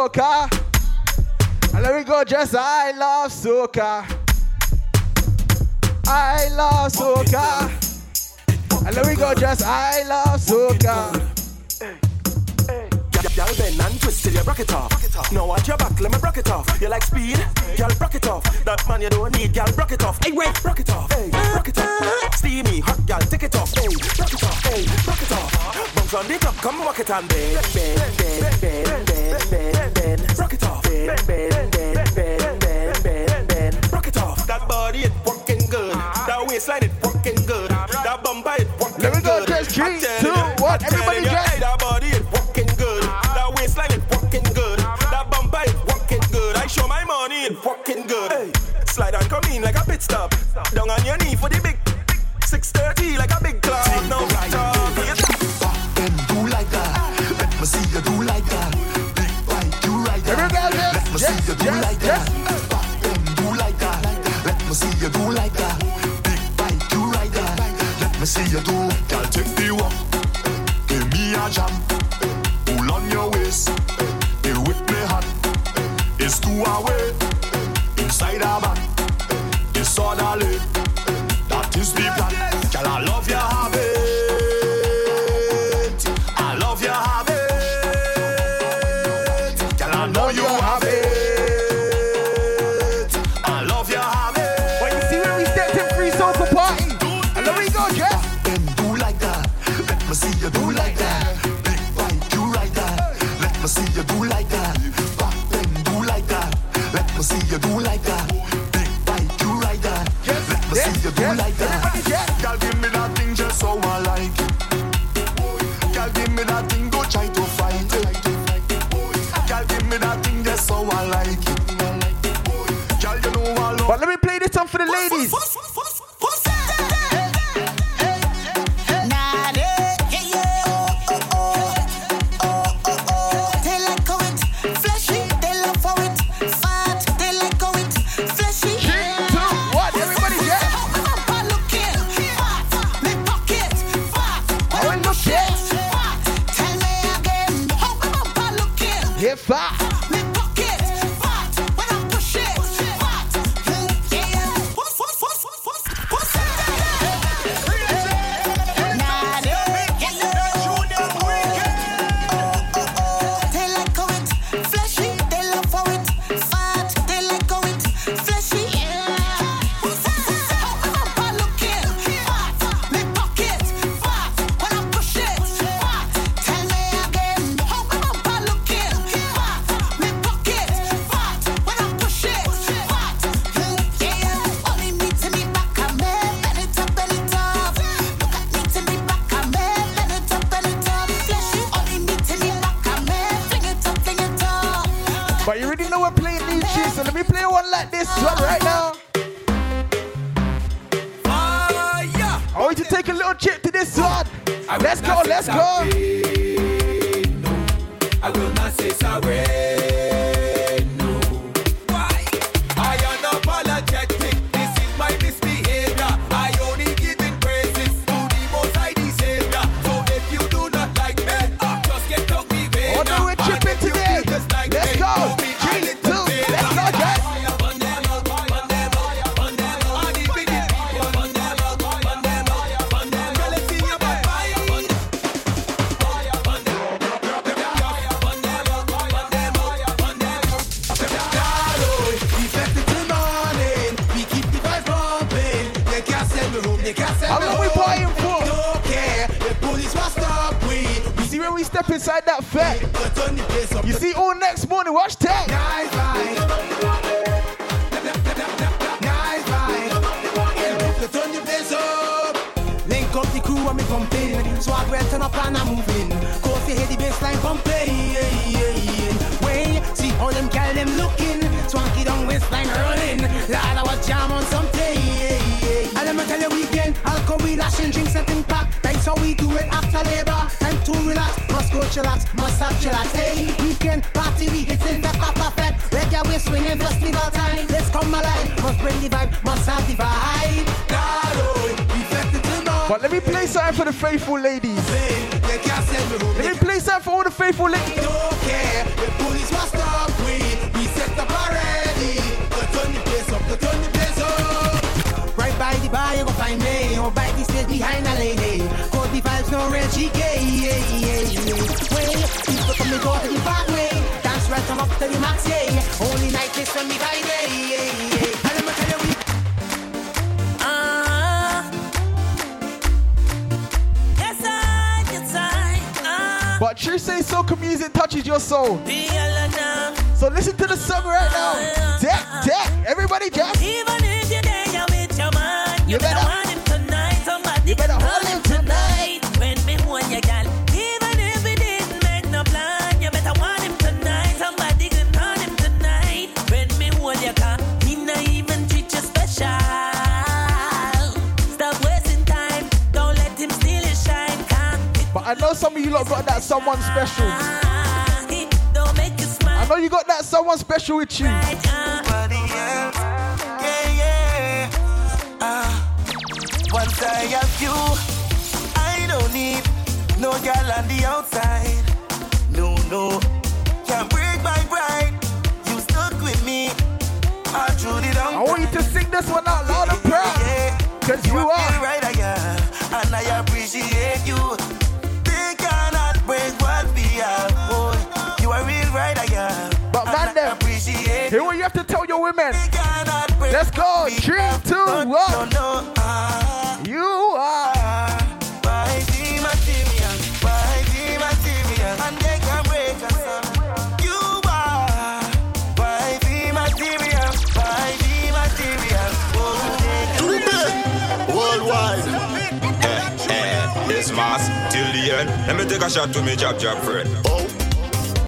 [SPEAKER 19] soca. And
[SPEAKER 9] let me go
[SPEAKER 19] just I
[SPEAKER 21] love
[SPEAKER 22] soca. I love soca. And let me go just I love soca.
[SPEAKER 4] Y'all bend and twist till you rock it off. off. Now watch your back, let me rock it off. You like speed? Y'all rock it off. That man you don't need, y'all rock it off. Hey, wait, rock it off. Hey, rock it off. Steamy, hot, y'all take it off. Hey, rock it off. Hey, rock it off. Bounce on the top, come rock it and bend, bend, bend, bend, bend, bend. That body working good. That waistline working good. That working good. I show my money it working good. Slide and come in like a pit stop. Down on your knee for the big
[SPEAKER 9] six thirty.
[SPEAKER 22] But
[SPEAKER 9] true say soca music touches your soul.
[SPEAKER 3] Be alone now.
[SPEAKER 9] So listen to the song right now. Deck, deck, everybody jump.
[SPEAKER 3] Even if you're there, you're with your man. You,
[SPEAKER 9] You
[SPEAKER 3] better,
[SPEAKER 9] I know some of you lot got that someone special.
[SPEAKER 3] he don't make you smile.
[SPEAKER 9] I know you got that someone special with you.
[SPEAKER 23] Nobody else. Yeah, yeah. Once I have you, I don't need no girl on the outside. No, no. Can't break my pride. You stuck with me. All through the down.
[SPEAKER 9] I want you to sing this one out loud and proud. Cause you
[SPEAKER 23] are
[SPEAKER 9] are.
[SPEAKER 23] right, I am. And I appreciate you.
[SPEAKER 9] Women. Let's go. Three, two, one. You are.
[SPEAKER 24] Mass, till the end. Let me take a shot to me jab jab friend.
[SPEAKER 21] Oh,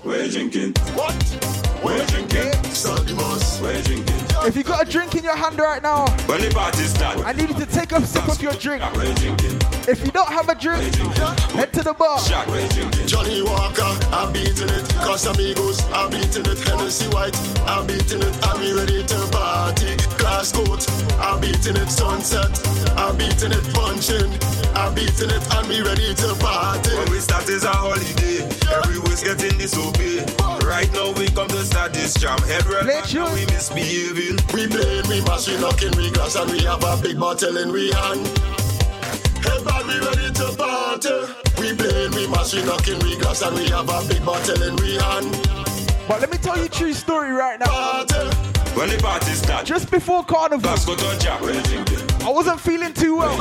[SPEAKER 24] We're drinking,
[SPEAKER 21] what?
[SPEAKER 24] we're drinking,
[SPEAKER 21] The bus.
[SPEAKER 24] we're drinking.
[SPEAKER 9] If you got a drink in your hand right now,
[SPEAKER 24] When the party start,
[SPEAKER 9] I need you to take a sip of your drink. If you don't have a drink, head to the bar.
[SPEAKER 24] shot.
[SPEAKER 21] Johnnie Walker, I'm beating it. Casamigos, I'm beating it. Hennessy White, I'm beating it. I'm ready to party. Glass coat, I'm beating it. Sunset, I'm beating it. Punching, I'm beating it. And we ready to party.
[SPEAKER 24] When we start is a holiday, everyone's getting this disobeyed. Right now we come to start this jam. Head right
[SPEAKER 9] Play
[SPEAKER 24] back and we misbehaving.
[SPEAKER 21] We playing, we mash, we knocking, we glass, and we have a big bottle in we hand. Head back, we ready to party. We playing, we mash, we knocking, we glass, and we have a big bottle in we hand.
[SPEAKER 9] But let me tell you a true story right now.
[SPEAKER 21] Party.
[SPEAKER 24] When the party start,
[SPEAKER 9] Just before carnival,
[SPEAKER 24] go to jab,
[SPEAKER 9] I wasn't feeling too well.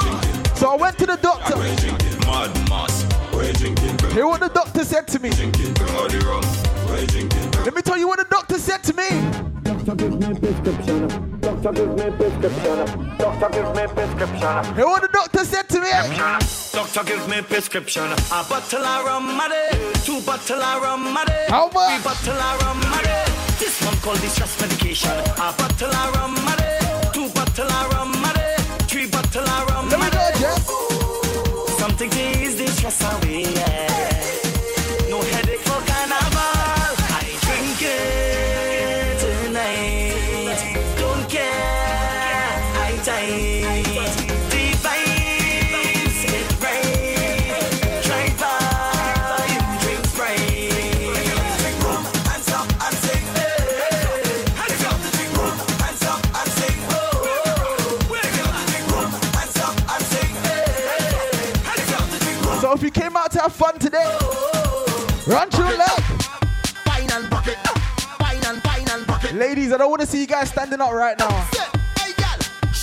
[SPEAKER 9] So I went to the doctor.
[SPEAKER 24] we're. Mad mass, drinking.
[SPEAKER 9] Hear what the doctor said to me.
[SPEAKER 24] drinking, bring all the rum, we're drinking.
[SPEAKER 9] Let me tell you what the doctor said to me.
[SPEAKER 25] Doctor give me prescription. Doctor give me prescription. Doctor give me prescription.
[SPEAKER 9] Hear what the doctor said to me.
[SPEAKER 7] Doctor give me prescription. A bottle of rum a day, two bottle of rum a day,
[SPEAKER 9] How much?
[SPEAKER 7] three bottle of rum a day. This one called distress medication. A bottle of rum a day, two bottle of rum a day, three bottle of rum
[SPEAKER 9] Let me
[SPEAKER 7] a
[SPEAKER 9] go. Jess.
[SPEAKER 7] Something to ease the stress away. Yeah.
[SPEAKER 9] Have fun today, run to your left.
[SPEAKER 23] Wine and bucket, wine and wine and bucket.
[SPEAKER 9] Ladies, I don't want to see you guys standing up right now.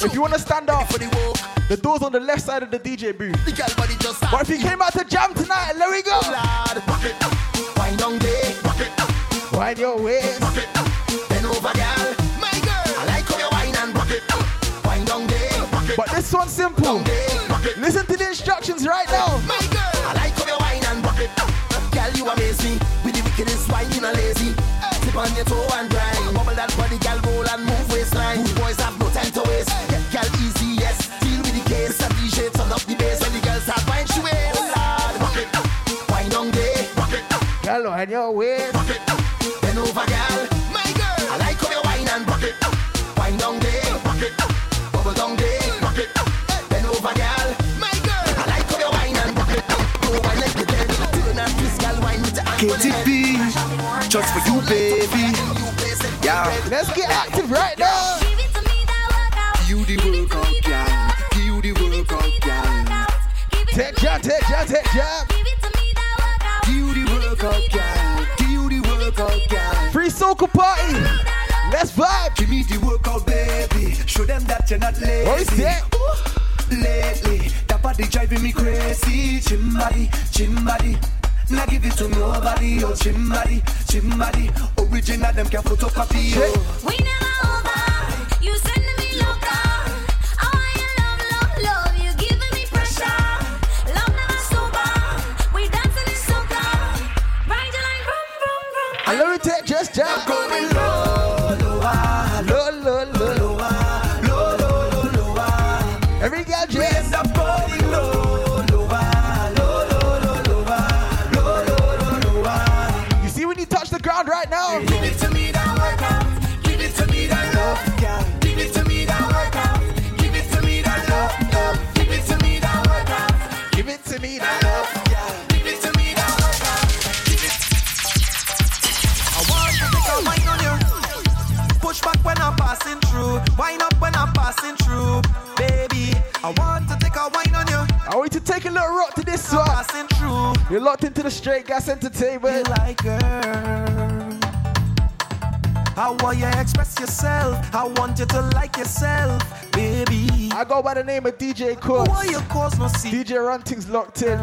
[SPEAKER 9] If you want to stand up,
[SPEAKER 23] the walk.
[SPEAKER 9] the door's on the left side of the DJ booth.
[SPEAKER 23] The girl body
[SPEAKER 26] just
[SPEAKER 9] But if you came out to jam tonight, let me go.
[SPEAKER 26] Lord, rock it, wine down there, rock it,
[SPEAKER 9] Wind your waist.
[SPEAKER 26] bend over, girl. My girl, I like how you wine and rock it, wine down there,
[SPEAKER 9] But this one's simple. Listen to the instructions right now.
[SPEAKER 26] My girl, you amaze me with the wickedest wine, you not lazy. Tip on your toe and grind. Bubble that body, girl, roll and move waistline. Good boys have no time to waste. Get girl easy, yes. Deal with the case. Mr. DJ, turn up the bass when the girls start wine. She waist. Lord, rock it, wine down there, rock it,
[SPEAKER 9] Girl, wind your waist.
[SPEAKER 26] rock it. Bend over, girl. Wine with the hand on the head.
[SPEAKER 2] KTP, just for you, baby. Yeah,
[SPEAKER 9] Let's get active right now.
[SPEAKER 2] you the workout, girl. You the workout, girl.
[SPEAKER 9] Take jab, take jab, take jab.
[SPEAKER 2] You the workout, girl. You the workout, girl.
[SPEAKER 9] Free soca party. Let's vibe.
[SPEAKER 2] Give me the workout, baby. Show them that you're not lazy.
[SPEAKER 9] What is that?
[SPEAKER 2] Lately, that body driving me crazy. Chim body, chim body. Now give it to nobody, oh chim body, chim body. Original, them can photocopy, oh.
[SPEAKER 12] We never
[SPEAKER 9] You're locked into the straight gas
[SPEAKER 7] You like her. How want you express yourself? I want you to like yourself, baby.
[SPEAKER 9] I go by the name of DJ Courtz.
[SPEAKER 7] Why you cause no see?
[SPEAKER 9] DJ Runting's locked in.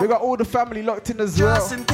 [SPEAKER 9] We got all the family locked in as well.
[SPEAKER 7] In